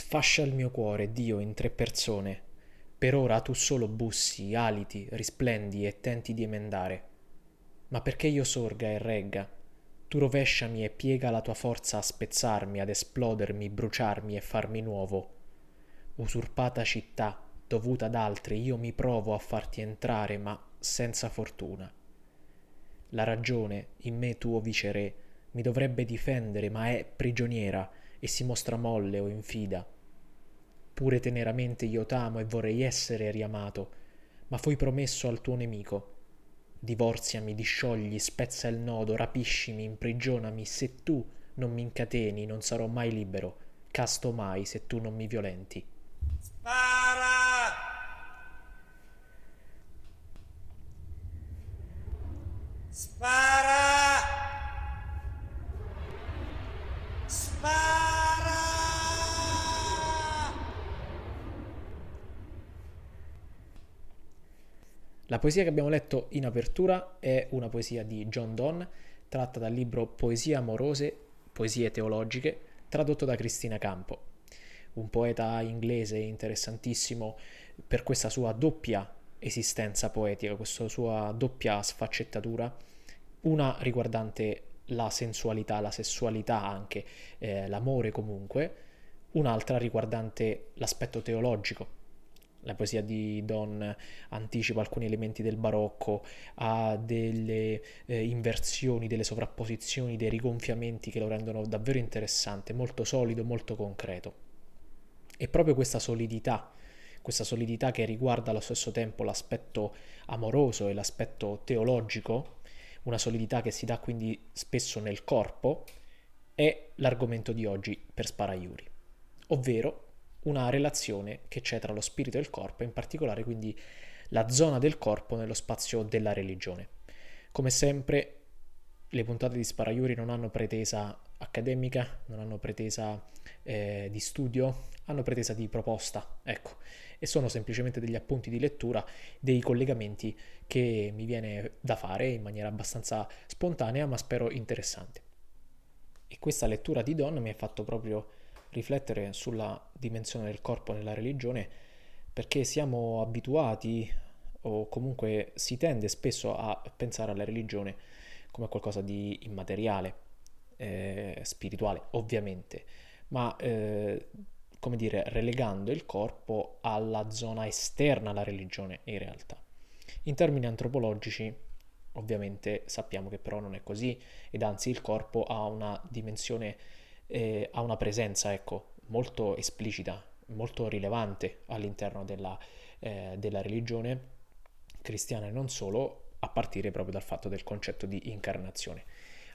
Sfascia il mio cuore, Dio, in tre persone. Per ora tu solo bussi, aliti, risplendi e tenti di emendare. Ma perché io sorga e regga, tu rovesciami e piega la tua forza a spezzarmi, ad esplodermi, bruciarmi e farmi nuovo. Usurpata città, dovuta ad altri, io mi provo a farti entrare, ma senza fortuna. La ragione, in me tuo viceré, mi dovrebbe difendere, ma è prigioniera e si mostra molle o infida. Pure teneramente io t'amo e vorrei essere riamato, ma fui promesso al tuo nemico. Divorziami, disciogli, spezza il nodo, rapiscimi, imprigionami, se tu non mi incateni non sarò mai libero, casto mai se tu non mi violenti. Spara! Spara! Spara! La poesia che abbiamo letto in apertura è una poesia di John Donne, tratta dal libro Poesie amorose, poesie teologiche, tradotto da Cristina Campo, un poeta inglese interessantissimo per questa sua doppia esistenza poetica, questa sua doppia sfaccettatura, una riguardante la sensualità, la sessualità anche, eh, l'amore comunque, un'altra riguardante l'aspetto teologico. La poesia di Don anticipa alcuni elementi del barocco, ha delle eh, inversioni, delle sovrapposizioni, dei rigonfiamenti che lo rendono davvero interessante, molto solido, molto concreto. E proprio questa solidità, questa solidità che riguarda allo stesso tempo l'aspetto amoroso e l'aspetto teologico, una solidità che si dà quindi spesso nel corpo, è l'argomento di oggi per Sparaiuri, ovvero una relazione che c'è tra lo spirito e il corpo, in particolare quindi la zona del corpo nello spazio della religione. Come sempre le puntate di Sparaiuri non hanno pretesa accademica, non hanno pretesa eh, di studio, hanno pretesa di proposta, ecco, e sono semplicemente degli appunti di lettura, dei collegamenti che mi viene da fare in maniera abbastanza spontanea, ma spero interessante. E questa lettura di Don mi ha fatto proprio riflettere sulla dimensione del corpo nella religione, perché siamo abituati o comunque si tende spesso a pensare alla religione come qualcosa di immateriale, eh, spirituale, ovviamente, ma eh, come dire, relegando il corpo alla zona esterna alla religione in realtà. In termini antropologici, ovviamente sappiamo che però non è così ed anzi il corpo ha una dimensione, eh, ha una presenza, ecco, molto esplicita, molto rilevante all'interno della, eh, della religione cristiana e non solo, a partire proprio dal fatto del concetto di incarnazione.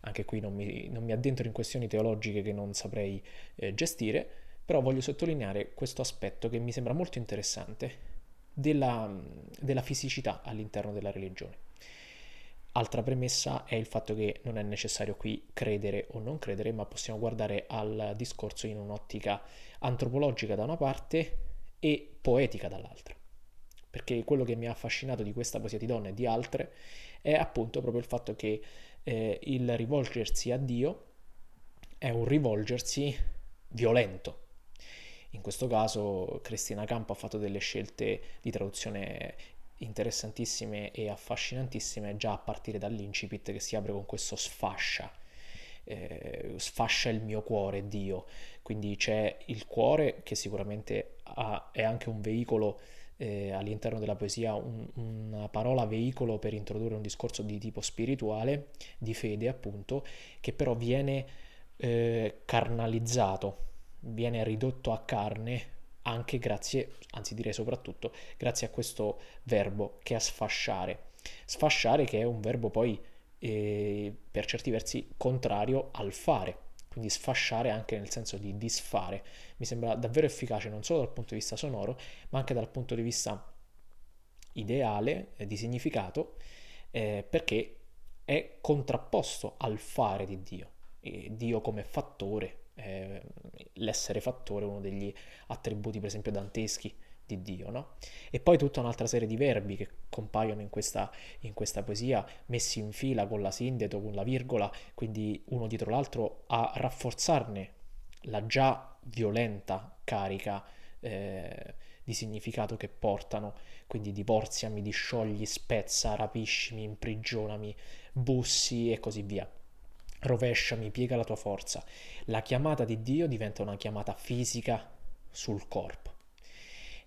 Anche qui non mi, non mi addentro in questioni teologiche che non saprei eh, gestire, però voglio sottolineare questo aspetto che mi sembra molto interessante della, della fisicità all'interno della religione. Altra premessa è il fatto che non è necessario qui credere o non credere, ma possiamo guardare al discorso in un'ottica antropologica da una parte e poetica dall'altra perché quello che mi ha affascinato di questa poesia di donne e di altre è appunto proprio il fatto che eh, il rivolgersi a Dio è un rivolgersi violento. In questo caso Cristina Campo ha fatto delle scelte di traduzione interessantissime e affascinantissime già a partire dall'incipit che si apre con questo sfascia. Eh, sfascia il mio cuore Dio quindi c'è il cuore che sicuramente ha, è anche un veicolo eh, all'interno della poesia un, una parola veicolo per introdurre un discorso di tipo spirituale, di fede appunto, che però viene eh, carnalizzato, viene ridotto a carne anche grazie, anzi direi soprattutto, grazie a questo verbo che è sfasciare. Sfasciare che è un verbo poi eh, per certi versi contrario al fare, quindi sfasciare anche nel senso di disfare. Mi sembra davvero efficace non solo dal punto di vista sonoro, ma anche dal punto di vista ideale, eh, di significato, eh, perché è contrapposto al fare di Dio. Dio come fattore, eh, l'essere fattore uno degli attributi per esempio danteschi di Dio, no? E poi tutta un'altra serie di verbi che compaiono in questa, in questa poesia, messi in fila con la sindeto, con la virgola, quindi uno dietro l'altro, a rafforzarne la già violenta carica eh, di significato che portano, quindi divorziami, disciogli, spezza, rapiscimi, imprigionami, bussi e così via. Rovesciami, piega la tua forza. La chiamata di Dio diventa una chiamata fisica sul corpo.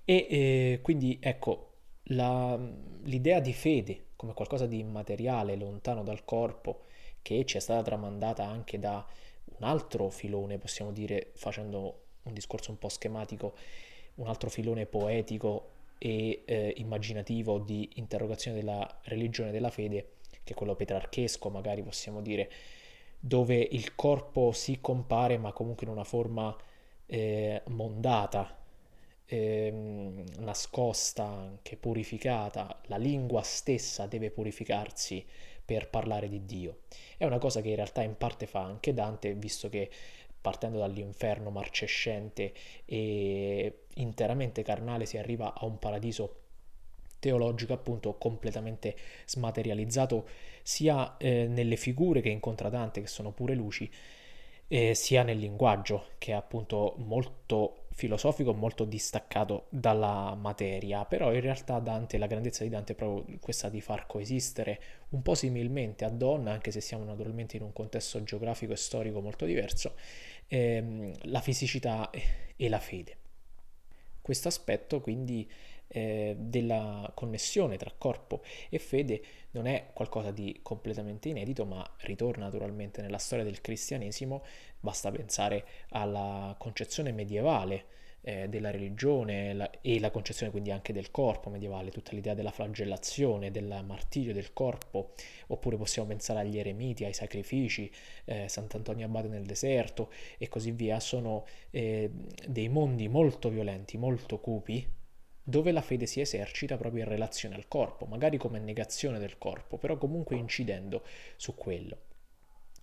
E eh, quindi ecco, la, l'idea di fede come qualcosa di immateriale, lontano dal corpo, che ci è stata tramandata anche da un altro filone, possiamo dire, facendo un discorso un po' schematico, un altro filone poetico e eh, immaginativo di interrogazione della religione e della fede, che è quello petrarchesco, magari possiamo dire, dove il corpo si compare ma comunque in una forma eh, mondata, eh, nascosta, anche purificata, la lingua stessa deve purificarsi per parlare di Dio. È una cosa che in realtà in parte fa anche Dante, visto che partendo dall'inferno marcescente e interamente carnale si arriva a un paradiso teologico appunto completamente smaterializzato sia eh, nelle figure che incontra Dante che sono pure luci eh, sia nel linguaggio che è appunto molto filosofico, molto distaccato dalla materia, però in realtà Dante, la grandezza di Dante è proprio questa di far coesistere un po' similmente a Donna, anche se siamo naturalmente in un contesto geografico e storico molto diverso, ehm, la fisicità e la fede. Questo aspetto quindi eh, della connessione tra corpo e fede non è qualcosa di completamente inedito, ma ritorna naturalmente nella storia del cristianesimo, basta pensare alla concezione medievale eh, della religione la, e la concezione quindi anche del corpo medievale, tutta l'idea della flagellazione, del martirio del corpo, oppure possiamo pensare agli eremiti, ai sacrifici, eh, Sant'Antonio Abate nel deserto e così via, sono eh, dei mondi molto violenti, molto cupi, dove la fede si esercita proprio in relazione al corpo, magari come negazione del corpo, però comunque incidendo su quello.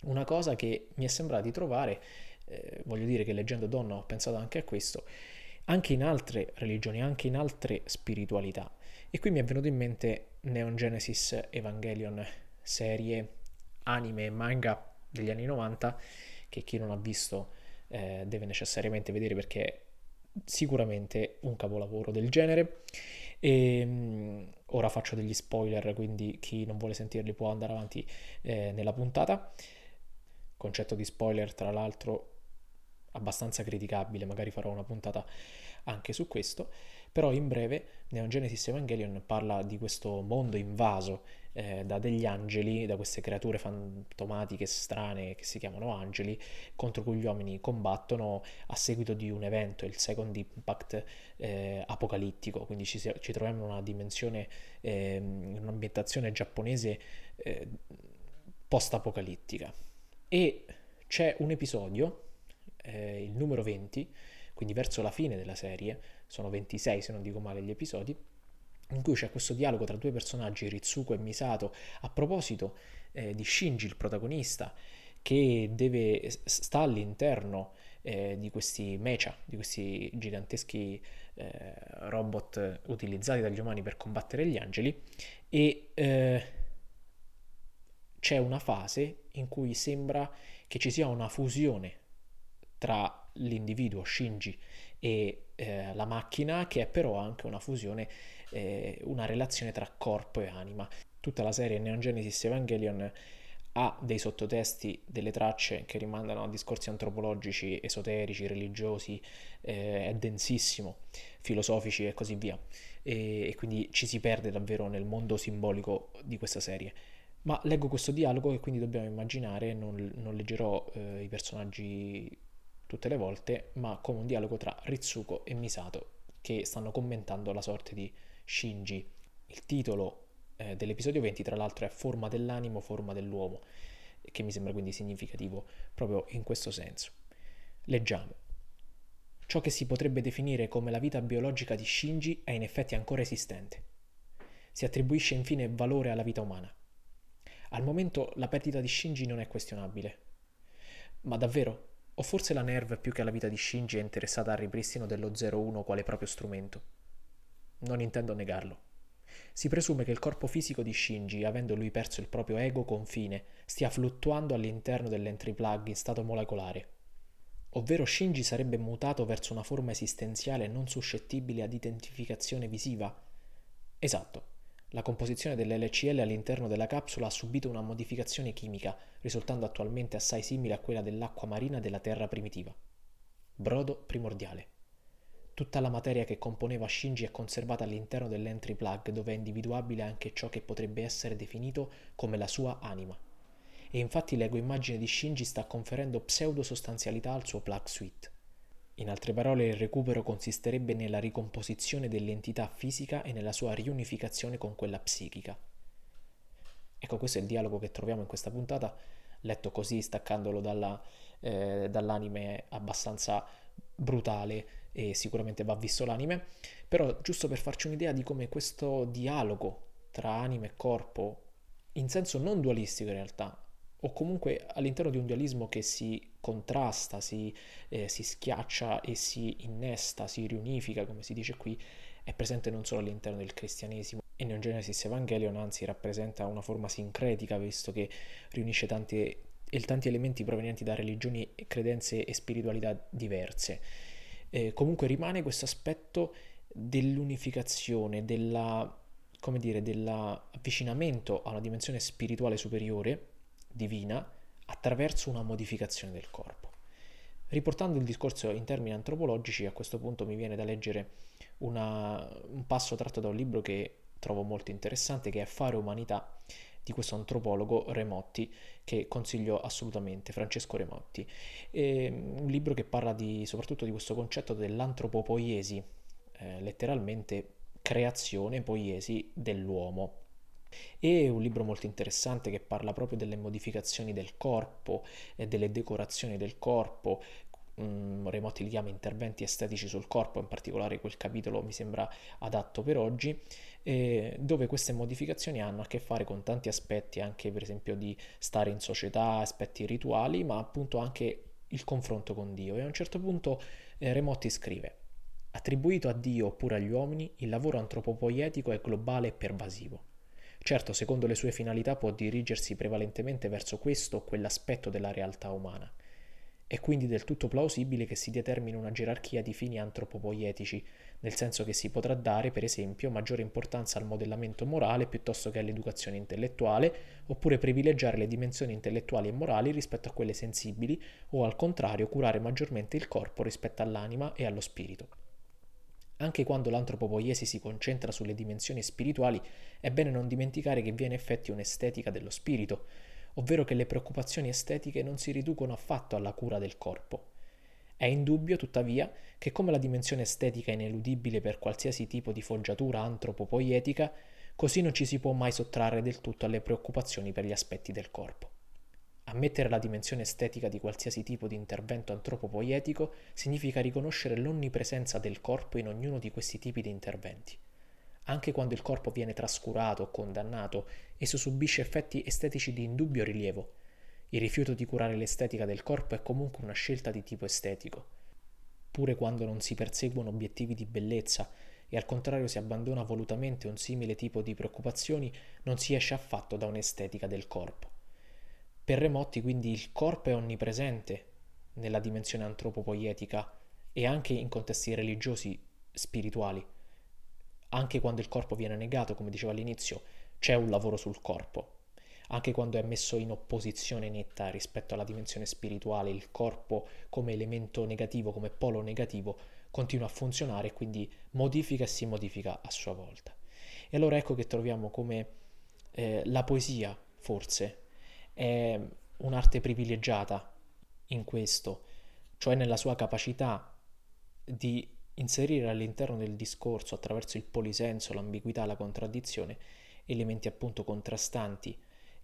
Una cosa che mi è sembrata di trovare, eh, voglio dire che leggendo Donna ho pensato anche a questo, anche in altre religioni, anche in altre spiritualità. E qui mi è venuto in mente Neon Genesis Evangelion, serie anime e manga degli anni 90, che chi non ha visto eh, deve necessariamente vedere perché sicuramente un capolavoro del genere. E, ehm, ora faccio degli spoiler, quindi chi non vuole sentirli può andare avanti eh, nella puntata. Concetto di spoiler, tra l'altro, abbastanza criticabile, magari farò una puntata anche su questo. Però in breve Neon Genesis Evangelion parla di questo mondo invaso eh, da degli angeli, da queste creature fantomatiche strane che si chiamano angeli, contro cui gli uomini combattono a seguito di un evento, il Second Impact eh, apocalittico, quindi ci, ci, troviamo in una dimensione, eh, in un'ambientazione giapponese eh, post-apocalittica. E c'è un episodio, eh, il numero 20, quindi verso la fine della serie, sono 26 se non dico male gli episodi, in cui c'è questo dialogo tra due personaggi, Ritsuko e Misato, a proposito eh, di Shinji, il protagonista, che deve, sta all'interno eh, di questi mecha, di questi giganteschi eh, robot utilizzati dagli umani per combattere gli angeli, e eh, c'è una fase in cui sembra che ci sia una fusione tra l'individuo Shinji e eh, la macchina, che è però anche una fusione, eh, una relazione tra corpo e anima. Tutta la serie Neon Genesis Evangelion ha dei sottotesti, delle tracce che rimandano a discorsi antropologici, esoterici, religiosi, eh, è densissimo, filosofici e così via. E, e, quindi ci si perde davvero nel mondo simbolico di questa serie. Ma leggo questo dialogo e quindi dobbiamo immaginare, non, non leggerò eh, i personaggi tutte le volte, ma come un dialogo tra Ritsuko e Misato che stanno commentando la sorte di Shinji. Il titolo eh, dell'episodio 20 tra l'altro è Forma dell'animo, forma dell'uomo, che mi sembra quindi significativo proprio in questo senso. Leggiamo. Ciò che si potrebbe definire come la vita biologica di Shinji è in effetti ancora esistente. Si attribuisce infine valore alla vita umana. Al momento la perdita di Shinji non è questionabile. Ma davvero o forse la Nerve più che alla vita di Shinji è interessata al ripristino dello 01 quale proprio strumento? Non intendo negarlo. Si presume che il corpo fisico di Shinji, avendo lui perso il proprio ego confine, stia fluttuando all'interno dell'entry plug in stato molecolare. ovvero Shinji sarebbe mutato verso una forma esistenziale non suscettibile ad identificazione visiva? Esatto. La composizione dell'LCL all'interno della capsula ha subito una modificazione chimica, risultando attualmente assai simile a quella dell'acqua marina della Terra primitiva. Brodo primordiale. Tutta la materia che componeva Shinji è conservata all'interno dell'entry plug dove è individuabile anche ciò che potrebbe essere definito come la sua anima e infatti l'ego immagine di Shinji sta conferendo pseudo-sostanzialità al suo plug suite. In altre parole, il recupero consisterebbe nella ricomposizione dell'entità fisica e nella sua riunificazione con quella psichica. Ecco, questo è il dialogo che troviamo in questa puntata, letto così, staccandolo dalla, eh, dall'anime abbastanza brutale e sicuramente va visto l'anime, però giusto per farci un'idea di come questo dialogo tra anima e corpo, in senso non dualistico in realtà, o comunque all'interno di un dualismo che si contrasta, si, eh, si, schiaccia e si innesta, si riunifica, come si dice qui, è presente non solo all'interno del cristianesimo e Neon Genesis Evangelion, anzi rappresenta una forma sincretica, visto che riunisce tanti, tanti elementi provenienti da religioni, credenze e spiritualità diverse. Eh, comunque rimane questo aspetto dell'unificazione, della, come dire, dell'avvicinamento a una dimensione spirituale superiore, divina attraverso una modificazione del corpo. Riportando il discorso in termini antropologici, a questo punto mi viene da leggere una, un passo tratto da un libro che trovo molto interessante, che è Fare umanità di questo antropologo Remotti, che consiglio assolutamente, Francesco Remotti. È un libro che parla di, soprattutto di questo concetto dell'antropopoiesi, eh, letteralmente creazione, poiesi dell'uomo. E un libro molto interessante che parla proprio delle modificazioni del corpo e delle decorazioni del corpo, um, Remotti li chiama interventi estetici sul corpo, in particolare quel capitolo mi sembra adatto per oggi, eh, dove queste modificazioni hanno a che fare con tanti aspetti, anche per esempio di stare in società, aspetti rituali, ma appunto anche il confronto con Dio. E a un certo punto eh, Remotti scrive, attribuito a Dio oppure agli uomini, il lavoro antropopoietico è globale e pervasivo. Certo, secondo le sue finalità può dirigersi prevalentemente verso questo o quell'aspetto della realtà umana. È quindi del tutto plausibile che si determini una gerarchia di fini antropopoietici, nel senso che si potrà dare, per esempio, maggiore importanza al modellamento morale piuttosto che all'educazione intellettuale, oppure privilegiare le dimensioni intellettuali e morali rispetto a quelle sensibili, o al contrario curare maggiormente il corpo rispetto all'anima e allo spirito. Anche quando l'antropopoiesi si concentra sulle dimensioni spirituali, è bene non dimenticare che vi è in effetti un'estetica dello spirito, ovvero che le preoccupazioni estetiche non si riducono affatto alla cura del corpo. È indubbio, tuttavia, che come la dimensione estetica è ineludibile per qualsiasi tipo di foggiatura antropopoietica, così non ci si può mai sottrarre del tutto alle preoccupazioni per gli aspetti del corpo. Ammettere la dimensione estetica di qualsiasi tipo di intervento antropopoietico significa riconoscere l'onnipresenza del corpo in ognuno di questi tipi di interventi. Anche quando il corpo viene trascurato o condannato, esso subisce effetti estetici di indubbio rilievo. Il rifiuto di curare l'estetica del corpo è comunque una scelta di tipo estetico. Pure quando non si perseguono obiettivi di bellezza e al contrario si abbandona volutamente un simile tipo di preoccupazioni, non si esce affatto da un'estetica del corpo. Per Remotti quindi il corpo è onnipresente nella dimensione antropopoietica e anche in contesti religiosi, spirituali. Anche quando il corpo viene negato, come dicevo all'inizio, c'è un lavoro sul corpo. Anche quando è messo in opposizione netta rispetto alla dimensione spirituale, il corpo come elemento negativo, come polo negativo, continua a funzionare e quindi modifica e si modifica a sua volta. E allora ecco che troviamo come eh, la poesia, forse, è un'arte privilegiata in questo, cioè nella sua capacità di inserire all'interno del discorso, attraverso il polisenso, l'ambiguità, la contraddizione, elementi appunto contrastanti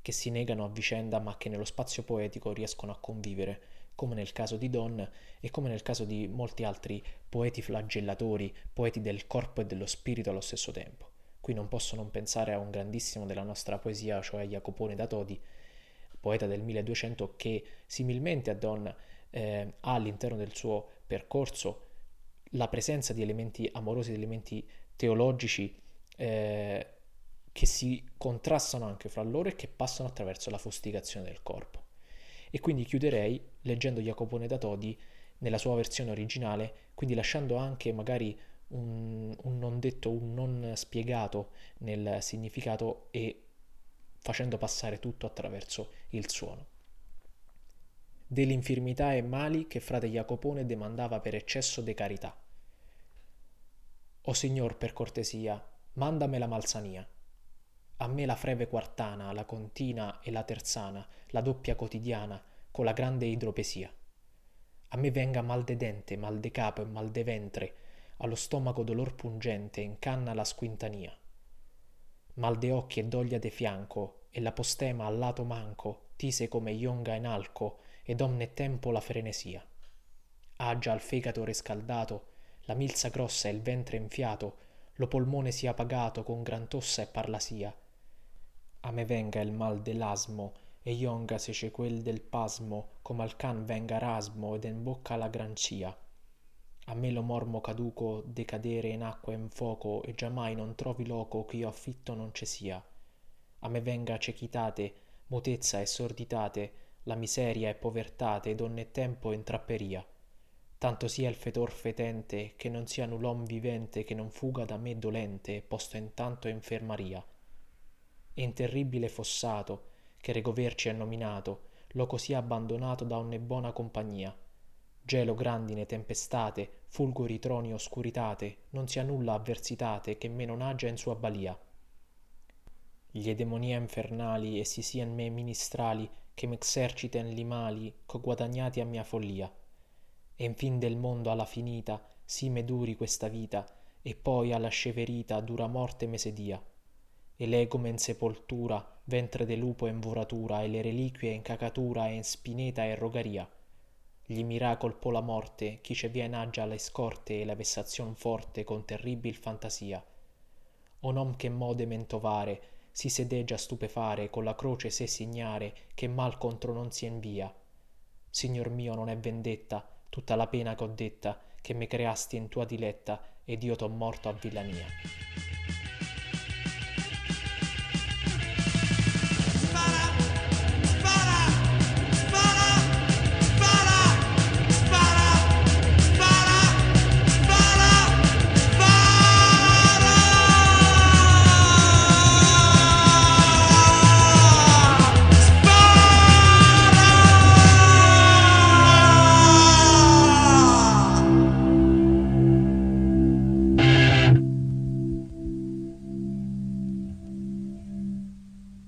che si negano a vicenda ma che nello spazio poetico riescono a convivere, come nel caso di Don e come nel caso di molti altri poeti flagellatori, poeti del corpo e dello spirito allo stesso tempo. Qui non posso non pensare a un grandissimo della nostra poesia, cioè Jacopone da Todi, poeta del 1200 che similmente a Don eh, ha all'interno del suo percorso la presenza di elementi amorosi, di elementi teologici eh, che si contrastano anche fra loro e che passano attraverso la fustigazione del corpo. E quindi chiuderei leggendo Jacopone da Todi nella sua versione originale, quindi lasciando anche magari un, un non detto, un non spiegato nel significato e facendo passare tutto attraverso il suono. Dell'infirmità e mali che frate Jacopone demandava per eccesso de carità. O Signor, per cortesia, mandame la malsania. A me la freve quartana, la contina e la terzana, la doppia quotidiana, con la grande idropesia. A me venga mal de dente, mal de capo e mal de ventre, allo stomaco dolor pungente, in canna la squintania. Mal de occhi e doglia de fianco, e la postema al lato manco, tise come ionga in alco, ed omne tempo la frenesia. Agia al fegato riscaldato, la milza grossa e il ventre enfiato, lo polmone sia pagato con gran tossa e parlasia. A me venga il mal dell'asmo, e ionga se c'è quel del pasmo, come al can venga rasmo ed in bocca la grancia a me lo mormo caduco decadere in acqua e in foco e giammai non trovi loco ch'io affitto non ce sia. A me venga cechitate mutezza e sorditate la miseria e povertate donne tempo in trapperia. Tanto sia il fetor fetente che non sia null'om vivente che non fuga da me dolente posto intanto infermaria e in terribile fossato che regoverci è nominato loco sia abbandonato da onne buona compagnia. Gelo grandine tempestate fulgori troni oscuritate non sia nulla avversitate che me non agia in sua balia. Gli demonia infernali e si sian me ministrali che m'exerciten li mali ch'ho guadagnati a mia follia. E in fin del mondo alla finita sì me duri questa vita e poi alla sceverita dura morte me sedia. E legome in sepoltura ventre de lupo in voratura e le reliquie in cacatura e in spineta e rogaria gli miracol po la morte chi ce vien aggia le scorte e la vessazion forte con terribil fantasia. O nom che mode mentovare si sedeggia stupefare con la croce se signare che mal contro non si invia signor mio non è vendetta tutta la pena che ho detta che me creasti in tua diletta ed io t'ho morto a villania